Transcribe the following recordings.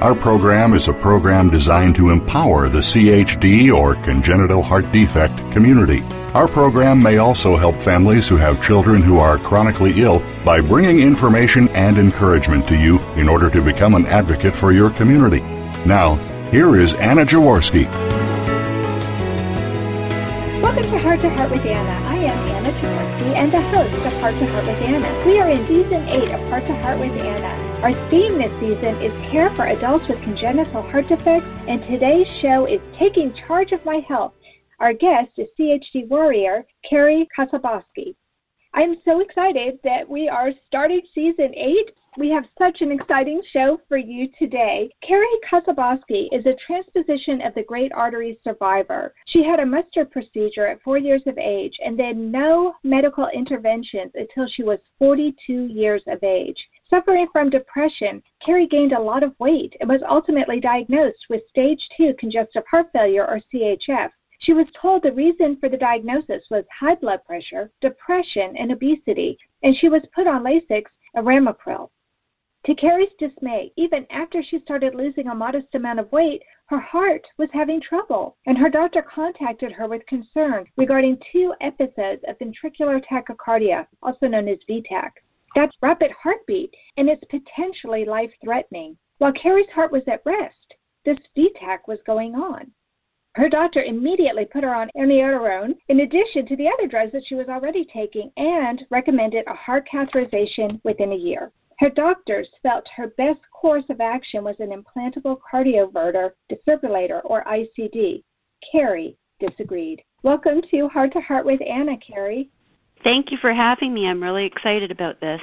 Our program is a program designed to empower the CHD or congenital heart defect community. Our program may also help families who have children who are chronically ill by bringing information and encouragement to you in order to become an advocate for your community. Now, here is Anna Jaworski. Welcome to Heart to Heart with Anna. I am Anna Jaworski and the host of Heart to Heart with Anna. We are in season 8 of Heart to Heart with Anna. Our theme this season is Care for Adults with Congenital Heart Defects, and today's show is Taking Charge of My Health. Our guest is CHD warrior Carrie Kasaboski. I'm so excited that we are starting season 8 we have such an exciting show for you today. Carrie Kasaboski is a transposition of the great arteries survivor. She had a Mustard procedure at four years of age and then no medical interventions until she was 42 years of age. Suffering from depression, Carrie gained a lot of weight and was ultimately diagnosed with stage 2 congestive heart failure or CHF. She was told the reason for the diagnosis was high blood pressure, depression, and obesity, and she was put on Lasix a ramipril. To Carrie's dismay, even after she started losing a modest amount of weight, her heart was having trouble, and her doctor contacted her with concern regarding two episodes of ventricular tachycardia, also known as VTAC. That's rapid heartbeat, and it's potentially life threatening. While Carrie's heart was at rest, this VTAC was going on. Her doctor immediately put her on amiodarone in addition to the other drugs that she was already taking and recommended a heart catheterization within a year. Her doctors felt her best course of action was an implantable cardioverter defibrillator or ICD. Carrie disagreed. Welcome to Heart to Heart with Anna, Carrie. Thank you for having me. I'm really excited about this.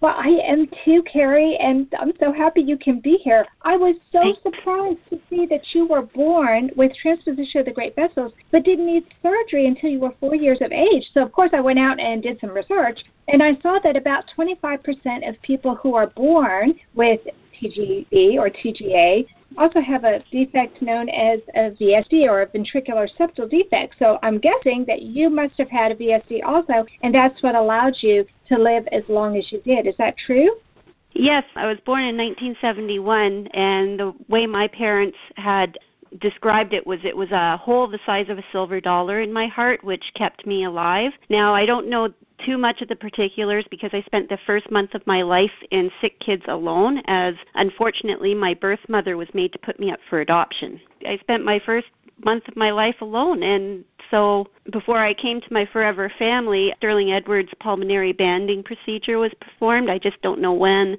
Well, I am too, Carrie, and I'm so happy you can be here. I was so Thanks. surprised to see that you were born with transposition of the great vessels, but didn't need surgery until you were four years of age. So, of course, I went out and did some research, and I saw that about 25% of people who are born with TGV or TGA also have a defect known as a VSD or a ventricular septal defect. So I'm guessing that you must have had a VSD also, and that's what allowed you to live as long as you did. Is that true? Yes, I was born in 1971, and the way my parents had described it was it was a hole the size of a silver dollar in my heart which kept me alive. Now I don't know too much of the particulars because I spent the first month of my life in SickKids alone, as unfortunately my birth mother was made to put me up for adoption. I spent my first month of my life alone, and so before I came to my forever family, Sterling Edwards pulmonary banding procedure was performed. I just don't know when.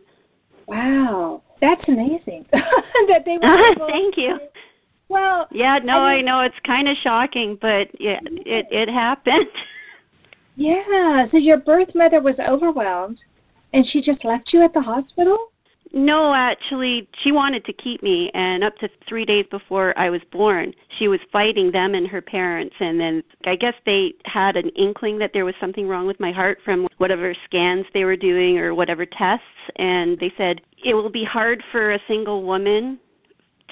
Wow, that's amazing that they were able Thank you. Well, yeah, no, I, mean, I know it's kind of shocking, but yeah, it it happened. Yeah. So your birth mother was overwhelmed and she just left you at the hospital? No, actually, she wanted to keep me, and up to three days before I was born, she was fighting them and her parents. And then I guess they had an inkling that there was something wrong with my heart from whatever scans they were doing or whatever tests. And they said, It will be hard for a single woman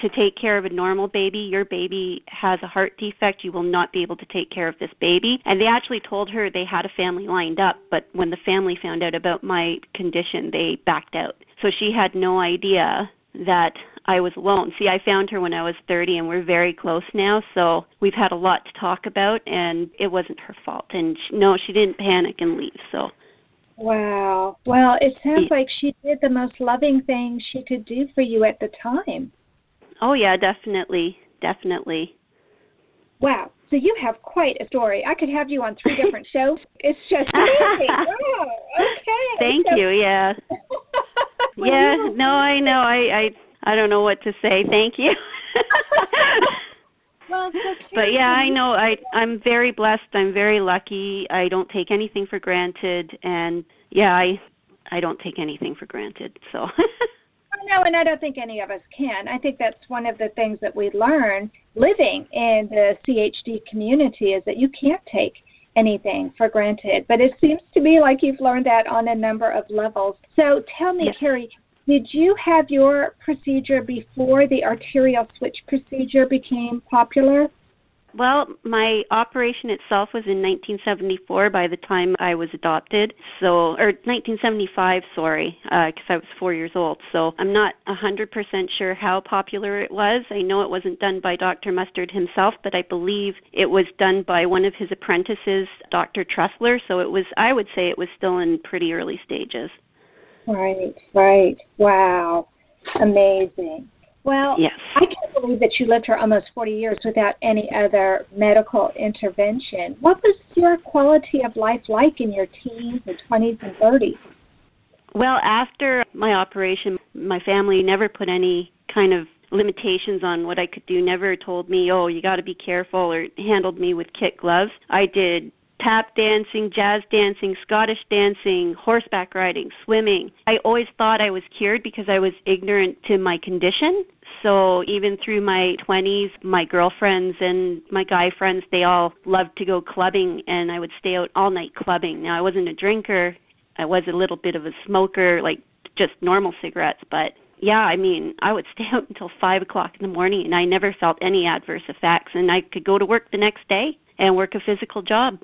to take care of a normal baby. Your baby has a heart defect. You will not be able to take care of this baby. And they actually told her they had a family lined up, but when the family found out about my condition, they backed out. So she had no idea that I was alone. See, I found her when I was 30 and we're very close now, so we've had a lot to talk about and it wasn't her fault. And she, no, she didn't panic and leave. So Wow. Well, it sounds like she did the most loving thing she could do for you at the time. Oh yeah, definitely, definitely. Wow. So you have quite a story. I could have you on three different shows. It's just amazing. wow. Okay. Thank so, you. Yeah. well, yeah. you No, I know. I I I don't know what to say. Thank you. well, but yeah, I know. I I'm very blessed. I'm very lucky. I don't take anything for granted, and yeah, I I don't take anything for granted. So. No, and I don't think any of us can. I think that's one of the things that we learn living in the CHD community is that you can't take anything for granted. But it seems to me like you've learned that on a number of levels. So tell me, yes. Carrie, did you have your procedure before the arterial switch procedure became popular? Well, my operation itself was in 1974 by the time I was adopted. So, or 1975, sorry, because uh, I was four years old. So I'm not 100% sure how popular it was. I know it wasn't done by Dr. Mustard himself, but I believe it was done by one of his apprentices, Dr. Trusler. So it was, I would say it was still in pretty early stages. Right, right. Wow. Amazing. Well, yes. I can't believe that you lived for almost 40 years without any other medical intervention. What was your quality of life like in your teens and 20s and 30s? Well, after my operation, my family never put any kind of limitations on what I could do, never told me, oh, you got to be careful, or handled me with kit gloves. I did tap dancing, jazz dancing, Scottish dancing, horseback riding, swimming. I always thought I was cured because I was ignorant to my condition. So even through my 20s, my girlfriends and my guy friends, they all loved to go clubbing and I would stay out all night clubbing. Now I wasn't a drinker. I was a little bit of a smoker, like just normal cigarettes, but yeah, I mean, I would stay out until five o'clock in the morning, and I never felt any adverse effects. And I could go to work the next day and work a physical job.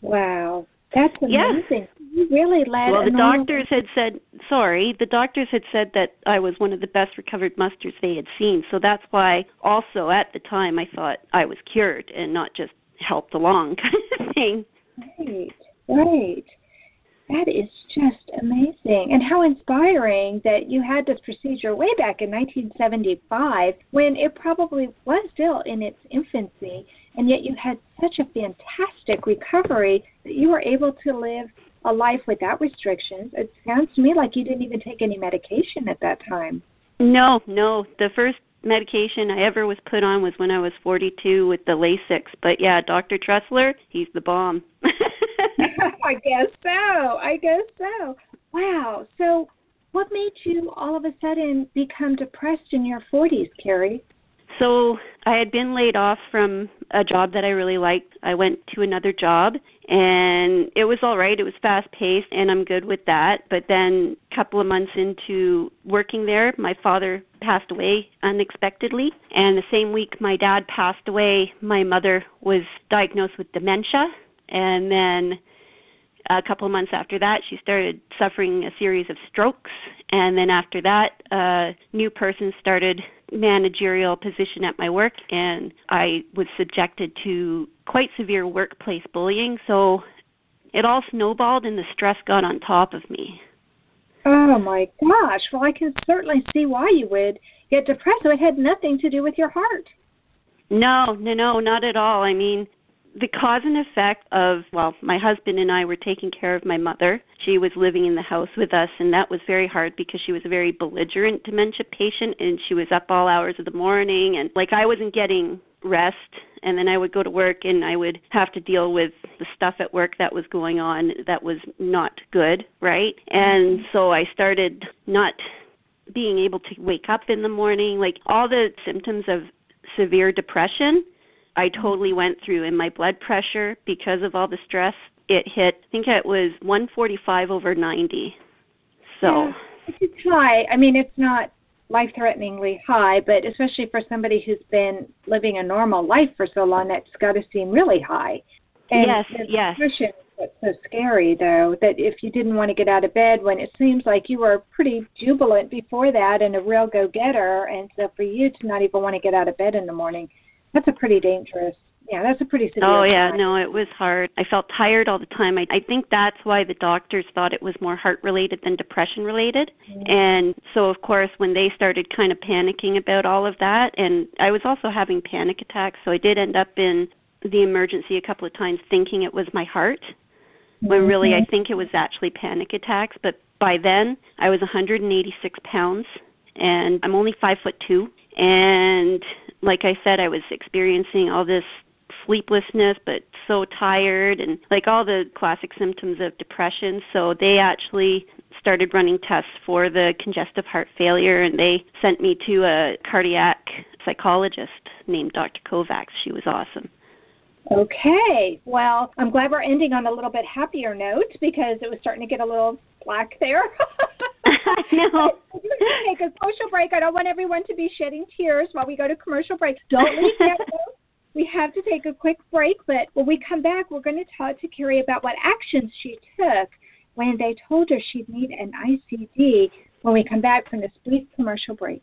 Wow, that's amazing. You really led. Well, the doctors had said sorry. The doctors had said that I was one of the best recovered mustards they had seen. So that's why, also at the time, I thought I was cured and not just helped along kind of thing. Right, right. That is just amazing. And how inspiring that you had this procedure way back in 1975 when it probably was still in its infancy, and yet you had such a fantastic recovery that you were able to live a life without restrictions. It sounds to me like you didn't even take any medication at that time. No, no. The first medication I ever was put on was when I was 42 with the Lasix. But yeah, Dr. Trusler, he's the bomb. I guess so. I guess so. Wow. So, what made you all of a sudden become depressed in your 40s, Carrie? So, I had been laid off from a job that I really liked. I went to another job and it was all right. It was fast paced and I'm good with that. But then a couple of months into working there, my father passed away unexpectedly. And the same week my dad passed away, my mother was diagnosed with dementia. And then a couple of months after that, she started suffering a series of strokes. And then after that, a new person started managerial position at my work, and I was subjected to quite severe workplace bullying. So it all snowballed, and the stress got on top of me. Oh my gosh! Well, I can certainly see why you would get depressed. So it had nothing to do with your heart. No, no, no, not at all. I mean, the cause and effect of well my husband and i were taking care of my mother. She was living in the house with us and that was very hard because she was a very belligerent dementia patient and she was up all hours of the morning and like i wasn't getting rest and then i would go to work and i would have to deal with the stuff at work that was going on that was not good right? And mm-hmm. so i started not being able to wake up in the morning. Like all the symptoms of severe depression I totally went through, and my blood pressure, because of all the stress, it hit. I think it was 145 over 90. So yeah, it's high. I mean, it's not life-threateningly high, but especially for somebody who's been living a normal life for so long, that's got to seem really high. And yes, the yes. Depression so scary, though, that if you didn't want to get out of bed when it seems like you were pretty jubilant before that and a real go-getter, and so for you to not even want to get out of bed in the morning that's a pretty dangerous Yeah, that's a pretty severe. Oh yeah, time. no, it was hard. I felt tired all the time. I I think that's why the doctors thought it was more heart related than depression related. Mm-hmm. And so of course when they started kind of panicking about all of that and I was also having panic attacks, so I did end up in the emergency a couple of times thinking it was my heart. Mm-hmm. When really I think it was actually panic attacks, but by then I was 186 pounds and I'm only 5 foot 2 and like I said I was experiencing all this sleeplessness but so tired and like all the classic symptoms of depression so they actually started running tests for the congestive heart failure and they sent me to a cardiac psychologist named Dr. Kovacs she was awesome Okay. Well, I'm glad we're ending on a little bit happier note because it was starting to get a little black there. I know. We're going to take a commercial break. I don't want everyone to be shedding tears while we go to commercial break. Don't leave yet, we have to take a quick break, but when we come back, we're going to talk to Carrie about what actions she took when they told her she'd need an ICD when we come back from this brief commercial break.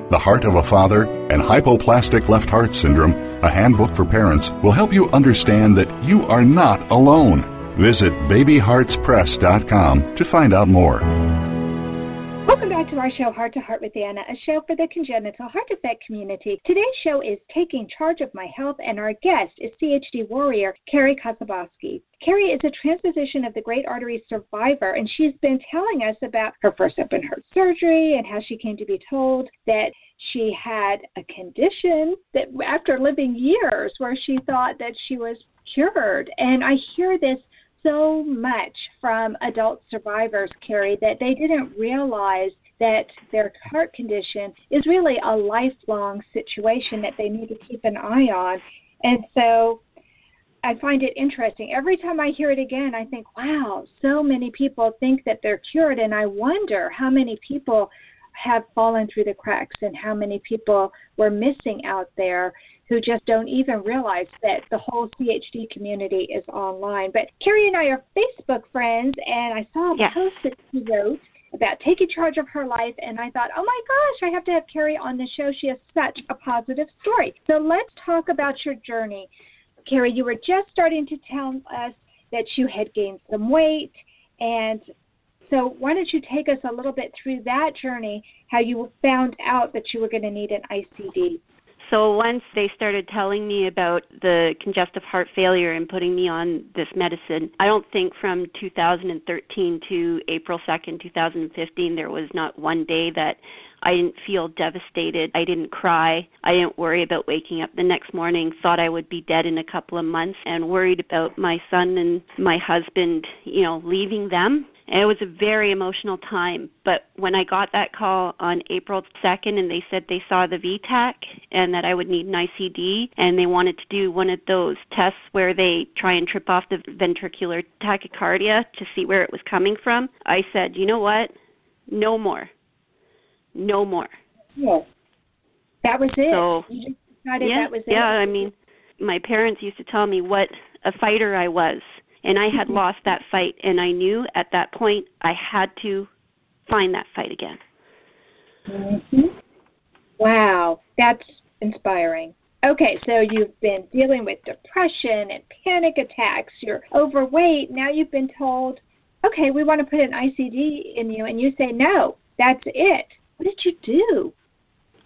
The Heart of a Father, and Hypoplastic Left Heart Syndrome, a handbook for parents, will help you understand that you are not alone. Visit babyheartspress.com to find out more. Back to our show, Heart to Heart with Anna, a show for the congenital heart defect community. Today's show is Taking Charge of My Health, and our guest is CHD warrior Carrie Kosabowski. Carrie is a transposition of the great artery survivor, and she's been telling us about her first open heart surgery and how she came to be told that she had a condition that after living years where she thought that she was cured. And I hear this so much from adult survivors, Carrie, that they didn't realize that their heart condition is really a lifelong situation that they need to keep an eye on. And so I find it interesting. Every time I hear it again, I think, wow, so many people think that they're cured. And I wonder how many people have fallen through the cracks and how many people were missing out there who just don't even realize that the whole CHD community is online. But Carrie and I are Facebook friends, and I saw a yes. post that she wrote about taking charge of her life, and I thought, oh my gosh, I have to have Carrie on the show. She has such a positive story. So let's talk about your journey. Carrie, you were just starting to tell us that you had gained some weight, and so why don't you take us a little bit through that journey, how you found out that you were going to need an ICD? So once they started telling me about the congestive heart failure and putting me on this medicine, I don't think from 2013 to April 2nd, 2015, there was not one day that I didn't feel devastated. I didn't cry. I didn't worry about waking up the next morning, thought I would be dead in a couple of months, and worried about my son and my husband, you know, leaving them and it was a very emotional time. But when I got that call on April 2nd and they said they saw the VTAC and that I would need an ICD and they wanted to do one of those tests where they try and trip off the ventricular tachycardia to see where it was coming from, I said, you know what? No more. No more. Yeah. That was it. So, yeah, that was it. Yeah, I mean, my parents used to tell me what a fighter I was and I had mm-hmm. lost that fight, and I knew at that point I had to find that fight again. Mm-hmm. Wow, that's inspiring. Okay, so you've been dealing with depression and panic attacks, you're overweight, now you've been told, okay, we want to put an ICD in you, and you say, no, that's it. What did you do?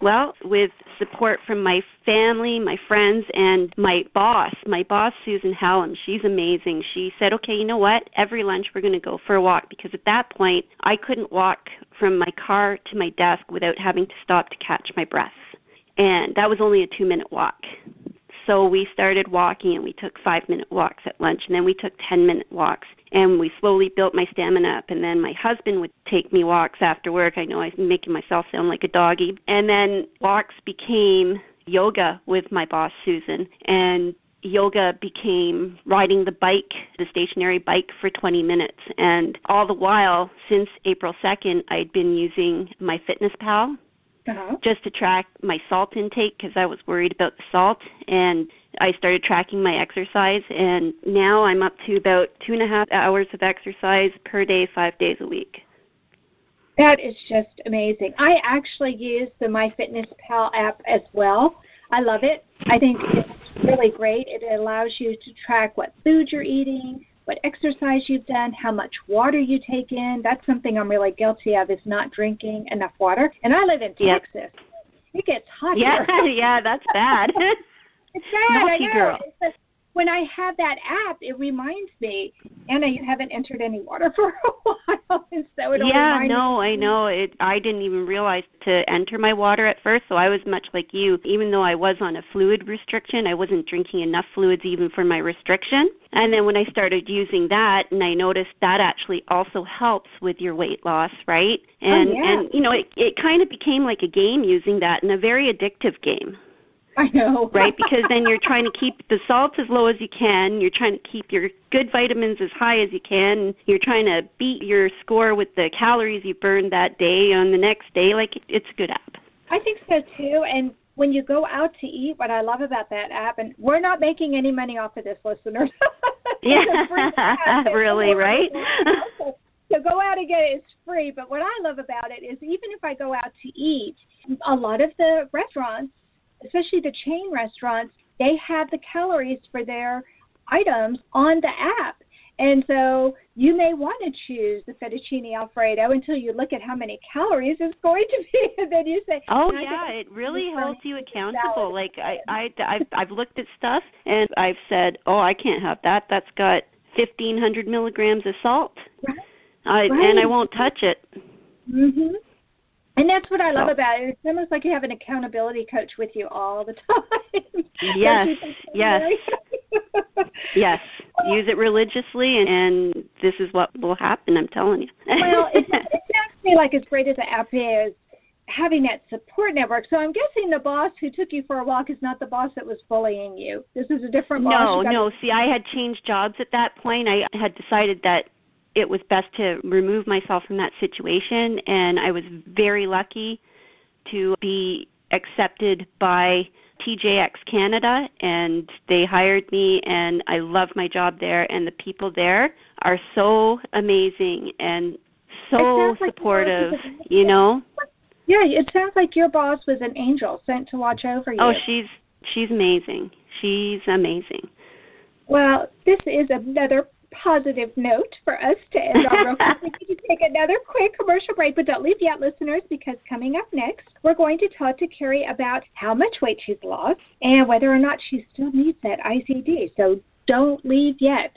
Well, with support from my family, my friends, and my boss, my boss, Susan Hallam, she's amazing. She said, okay, you know what? Every lunch we're going to go for a walk because at that point I couldn't walk from my car to my desk without having to stop to catch my breath. And that was only a two minute walk. So we started walking and we took five minute walks at lunch and then we took 10 minute walks and we slowly built my stamina up and then my husband would take me walks after work i know i'm making myself sound like a doggy and then walks became yoga with my boss susan and yoga became riding the bike, the stationary bike for 20 minutes. And all the while, since April 2nd, I'd been using MyFitnessPal uh-huh. just to track my salt intake because I was worried about the salt. And I started tracking my exercise, and now I'm up to about two and a half hours of exercise per day, five days a week. That is just amazing. I actually use the MyFitnessPal app as well. I love it. I think it's really great. It allows you to track what food you're eating, what exercise you've done, how much water you take in. That's something I'm really guilty of is not drinking enough water. And I live in yep. Texas. It gets hot yeah. Yeah, that's bad. it's bad. Naughty I know. girl when I have that app, it reminds me, Anna, you haven't entered any water for a while, and so it yeah, no, me. I know it. I didn't even realize to enter my water at first, so I was much like you. Even though I was on a fluid restriction, I wasn't drinking enough fluids even for my restriction. And then when I started using that, and I noticed that actually also helps with your weight loss, right? Oh, and oh, yeah. and you know, it it kind of became like a game using that, and a very addictive game. I know. right? Because then you're trying to keep the salt as low as you can. You're trying to keep your good vitamins as high as you can. You're trying to beat your score with the calories you burned that day on the next day. Like, it's a good app. I think so too. And when you go out to eat, what I love about that app, and we're not making any money off of this, listeners. yeah, really, right? so go out and get it. It's free. But what I love about it is even if I go out to eat, a lot of the restaurants especially the chain restaurants, they have the calories for their items on the app. And so you may want to choose the fettuccine alfredo until you look at how many calories it's going to be, and then you say, "Oh yeah, it really holds you accountable." Like I, I, I've, I've looked at stuff and I've said, "Oh, I can't have that. That's got fifteen hundred milligrams of salt," right. I, right. and I won't touch it. Mhm. And that's what I love oh. about it. It's almost like you have an accountability coach with you all the time. Yes, yes, yes. Use it religiously, and, and this is what will happen. I'm telling you. well, it, it sounds to me like as great as the app is, having that support network. So I'm guessing the boss who took you for a walk is not the boss that was bullying you. This is a different boss. No, no. See, I had changed jobs at that point. I had decided that it was best to remove myself from that situation and I was very lucky to be accepted by TJX Canada and they hired me and I love my job there and the people there are so amazing and so supportive, like you know. Yeah, it sounds like your boss was an angel sent to watch over you. Oh, she's she's amazing. She's amazing. Well, this is another positive note for us to end on real quick. We need to take another quick commercial break, but don't leave yet, listeners, because coming up next, we're going to talk to Carrie about how much weight she's lost and whether or not she still needs that ICD. So don't leave yet.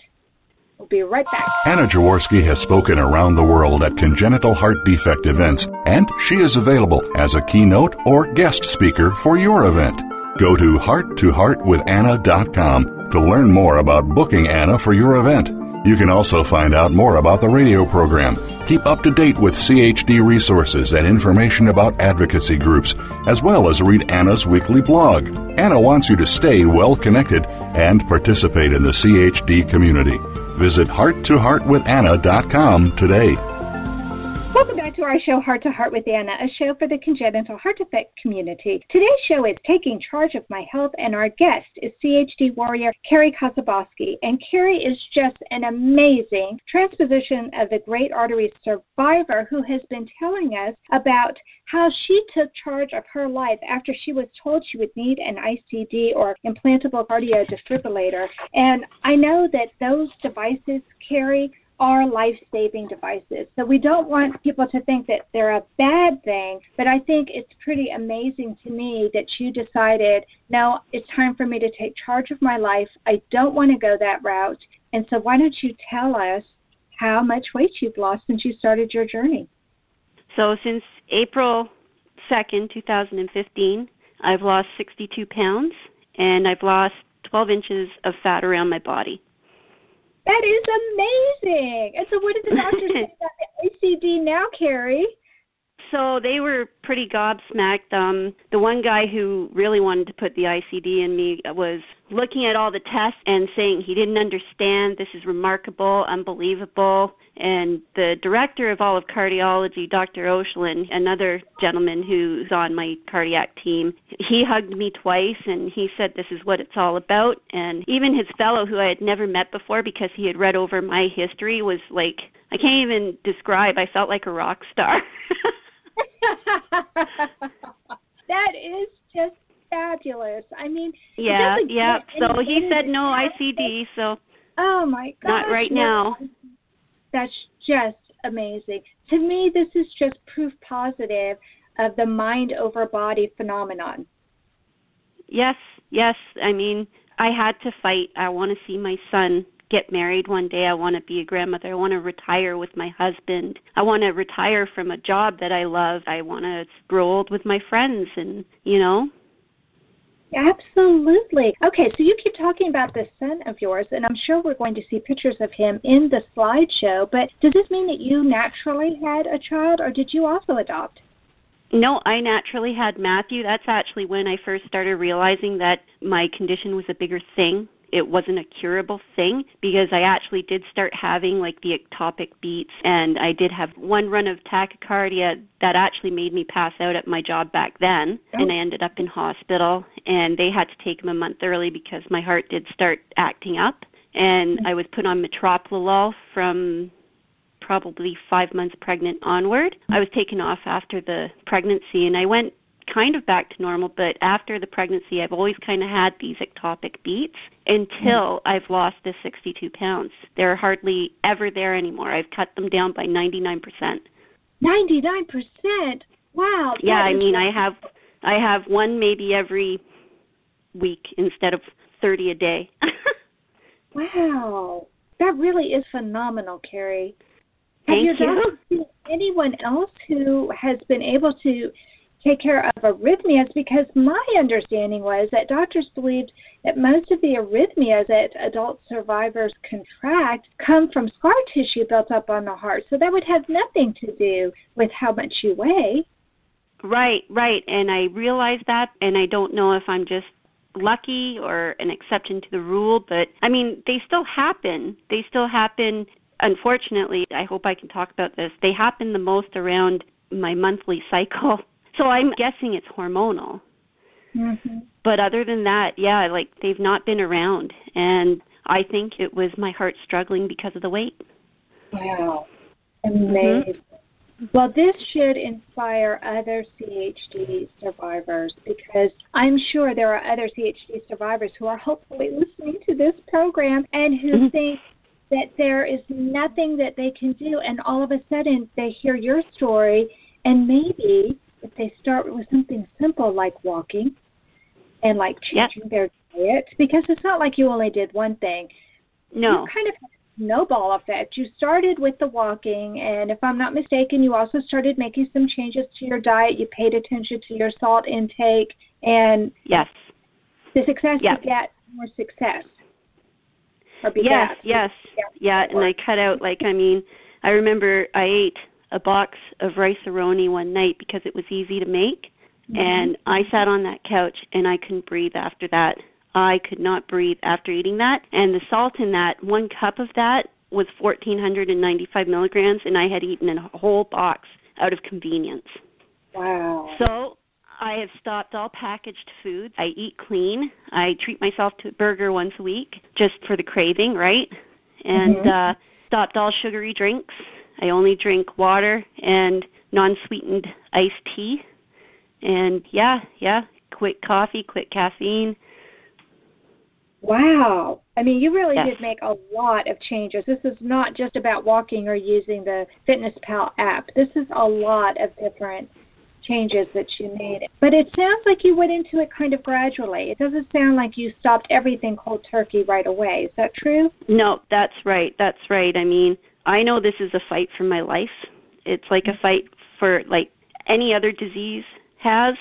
We'll be right back. Anna Jaworski has spoken around the world at congenital heart defect events, and she is available as a keynote or guest speaker for your event. Go to hearttoheartwithanna.com to learn more about booking Anna for your event. You can also find out more about the radio program, keep up to date with CHD resources and information about advocacy groups, as well as read Anna's weekly blog. Anna wants you to stay well connected and participate in the CHD community. Visit hearttoheartwithanna.com today to our show, Heart to Heart with Anna, a show for the congenital heart defect community. Today's show is Taking Charge of My Health, and our guest is CHD warrior Carrie Kosoboski. And Carrie is just an amazing transposition of the great artery survivor who has been telling us about how she took charge of her life after she was told she would need an ICD or implantable cardio defibrillator. And I know that those devices, Carrie, are life saving devices. So we don't want people to think that they're a bad thing, but I think it's pretty amazing to me that you decided, no, it's time for me to take charge of my life. I don't want to go that route. And so why don't you tell us how much weight you've lost since you started your journey? So since April 2nd, 2015, I've lost 62 pounds and I've lost 12 inches of fat around my body. That is amazing. And so, what did the doctors say about the ICD now, Carrie? So they were pretty gobsmacked. Um, the one guy who really wanted to put the ICD in me was looking at all the tests and saying he didn't understand. This is remarkable, unbelievable. And the director of all of cardiology, Dr. Oshlin, another gentleman who's on my cardiac team, he hugged me twice and he said, This is what it's all about. And even his fellow, who I had never met before because he had read over my history, was like, I can't even describe. I felt like a rock star. that is just fabulous. I mean, yeah, yeah. So he said no ICD. So oh my god, not right now. That's just amazing. To me, this is just proof positive of the mind over body phenomenon. Yes, yes. I mean, I had to fight. I want to see my son get married one day. I want to be a grandmother. I want to retire with my husband. I want to retire from a job that I love. I want to grow old with my friends and, you know, Absolutely. Okay, so you keep talking about this son of yours, and I'm sure we're going to see pictures of him in the slideshow. But does this mean that you naturally had a child, or did you also adopt? No, I naturally had Matthew. That's actually when I first started realizing that my condition was a bigger thing it wasn't a curable thing because I actually did start having like the ectopic beats and I did have one run of tachycardia that actually made me pass out at my job back then oh. and I ended up in hospital and they had to take him a month early because my heart did start acting up and mm-hmm. I was put on metoprolol from probably 5 months pregnant onward. I was taken off after the pregnancy and I went kind of back to normal, but after the pregnancy, I've always kind of had these ectopic beats until mm-hmm. I've lost the 62 pounds. They're hardly ever there anymore. I've cut them down by 99%. 99%? Wow. Yeah, I mean, I have I have one maybe every week instead of 30 a day. wow. That really is phenomenal, Carrie. Have Thank you. you. anyone else who has been able to take care of arrhythmias because my understanding was that doctors believed that most of the arrhythmias that adult survivors contract come from scar tissue built up on the heart. So that would have nothing to do with how much you weigh. Right, right. And I realize that, and I don't know if I'm just lucky or an exception to the rule, but I mean, they still happen. They still happen. Unfortunately, I hope I can talk about this. They happen the most around my monthly cycle so I'm guessing it's hormonal. Mm-hmm. But other than that, yeah, like they've not been around, and I think it was my heart struggling because of the weight. Wow, amazing. Mm-hmm. Well, this should inspire other CHD survivors because I'm sure there are other CHD survivors who are hopefully listening to this program and who mm-hmm. think that there is nothing that they can do, and all of a sudden they hear your story and maybe if they start with something simple like walking and like changing yep. their diet, because it's not like you only did one thing. No. You kind of snowball effect. You started with the walking, and if I'm not mistaken, you also started making some changes to your diet. You paid attention to your salt intake, and yes, the success yep. you get more success. Yes, yes, yeah, and I cut out like I mean, I remember I ate a box of Rice-A-Roni one night because it was easy to make. Mm-hmm. And I sat on that couch and I couldn't breathe after that. I could not breathe after eating that. And the salt in that, one cup of that was 1,495 milligrams, and I had eaten a whole box out of convenience. Wow. So I have stopped all packaged foods. I eat clean. I treat myself to a burger once a week just for the craving, right? And mm-hmm. uh stopped all sugary drinks. I only drink water and non-sweetened iced tea. And yeah, yeah, quit coffee, quit caffeine. Wow. I mean, you really yes. did make a lot of changes. This is not just about walking or using the Fitness Pal app. This is a lot of different changes that you made. But it sounds like you went into it kind of gradually. It doesn't sound like you stopped everything cold turkey right away. Is that true? No, that's right. That's right. I mean, I know this is a fight for my life. It's like a fight for like any other disease has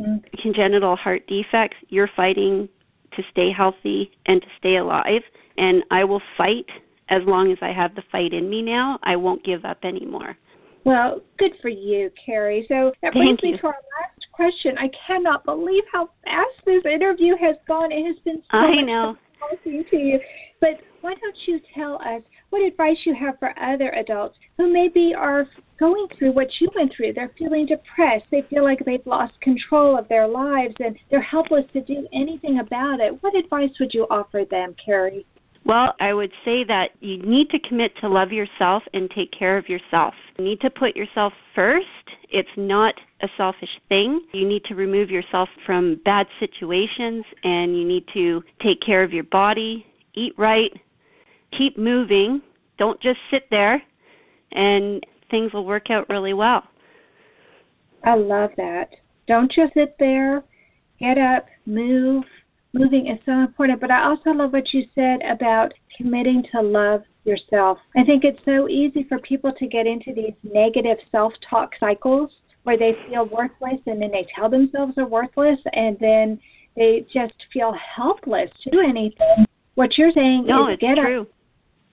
mm. congenital heart defects. You're fighting to stay healthy and to stay alive, and I will fight as long as I have the fight in me now. I won't give up anymore. Well, good for you, Carrie. So that brings Thank me you. to our last question. I cannot believe how fast this interview has gone. It has been so I know. talking to you. But why don't you tell us what advice you have for other adults who maybe are going through what you went through? They're feeling depressed. They feel like they've lost control of their lives and they're helpless to do anything about it. What advice would you offer them, Carrie? Well, I would say that you need to commit to love yourself and take care of yourself. You need to put yourself first. It's not a selfish thing. You need to remove yourself from bad situations and you need to take care of your body, eat right, keep moving. Don't just sit there and things will work out really well. I love that. Don't just sit there. Get up, move, moving is so important. But I also love what you said about committing to love yourself. I think it's so easy for people to get into these negative self talk cycles where they feel worthless and then they tell themselves they're worthless and then they just feel helpless to do anything. What you're saying no, is it's get true. up.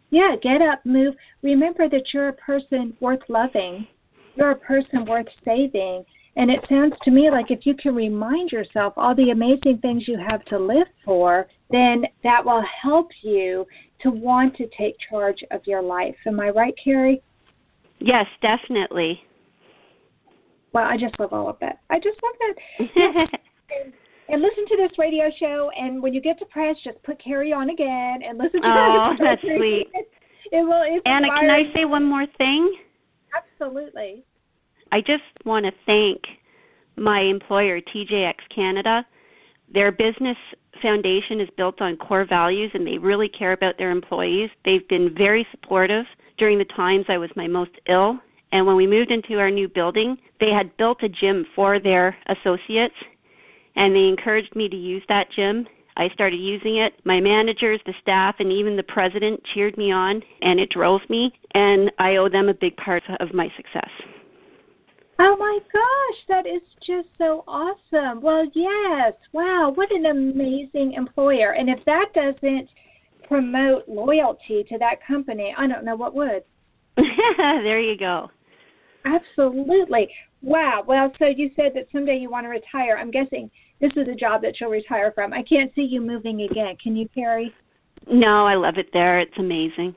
Yeah, get up, move. Remember that you're a person worth loving. You're a person worth saving. And it sounds to me like if you can remind yourself all the amazing things you have to live for, then that will help you to want to take charge of your life. Am I right, Carrie? Yes, definitely. Well, I just love all of that. I just love that. and, and listen to this radio show, and when you get depressed, just put Carrie on again and listen to it oh, that's sweet. It will. Anna, can I say one more thing? Absolutely. I just want to thank my employer, TJX Canada. Their business foundation is built on core values and they really care about their employees. They've been very supportive during the times I was my most ill. And when we moved into our new building, they had built a gym for their associates and they encouraged me to use that gym. I started using it. My managers, the staff, and even the president cheered me on, and it drove me. And I owe them a big part of my success. Oh my gosh, that is just so awesome. Well, yes. Wow, what an amazing employer. And if that doesn't promote loyalty to that company, I don't know what would. there you go. Absolutely. Wow. Well, so you said that someday you want to retire. I'm guessing this is a job that you'll retire from. I can't see you moving again. Can you, Carrie? No, I love it there. It's amazing.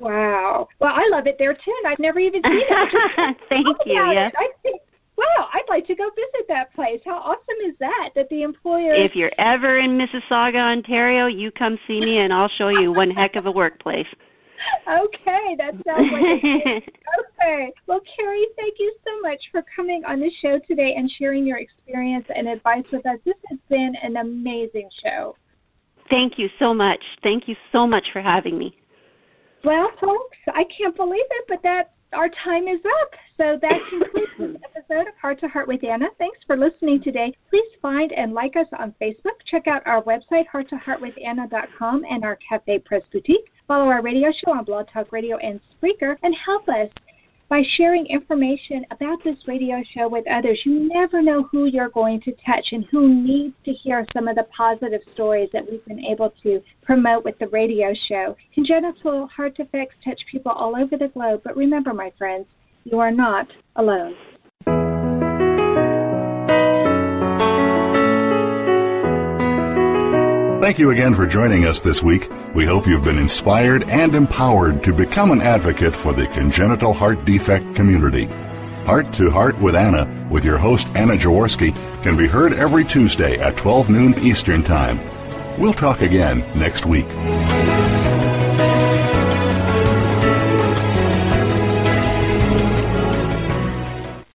Wow. Well, I love it there too, and I've never even seen it. Thank you. Yes. I think, wow, I'd like to go visit that place. How awesome is that? That the employer. If you're ever in Mississauga, Ontario, you come see me, and I'll show you one heck of a workplace. Okay, that sounds like okay. Well, Carrie, thank you so much for coming on the show today and sharing your experience and advice with us. This has been an amazing show. Thank you so much. Thank you so much for having me. Well, folks, I can't believe it, but that our time is up. So that concludes this episode of Heart to Heart with Anna. Thanks for listening today. Please find and like us on Facebook. Check out our website, hearttoheartwithanna.com, and our CafePress Boutique. Follow our radio show on Blog Talk Radio and Spreaker, and help us by sharing information about this radio show with others. You never know who you're going to touch and who needs to hear some of the positive stories that we've been able to promote with the radio show. Congenital heart defects touch people all over the globe, but remember, my friends, you are not alone. Thank you again for joining us this week. We hope you've been inspired and empowered to become an advocate for the congenital heart defect community. Heart to Heart with Anna, with your host Anna Jaworski, can be heard every Tuesday at 12 noon Eastern Time. We'll talk again next week.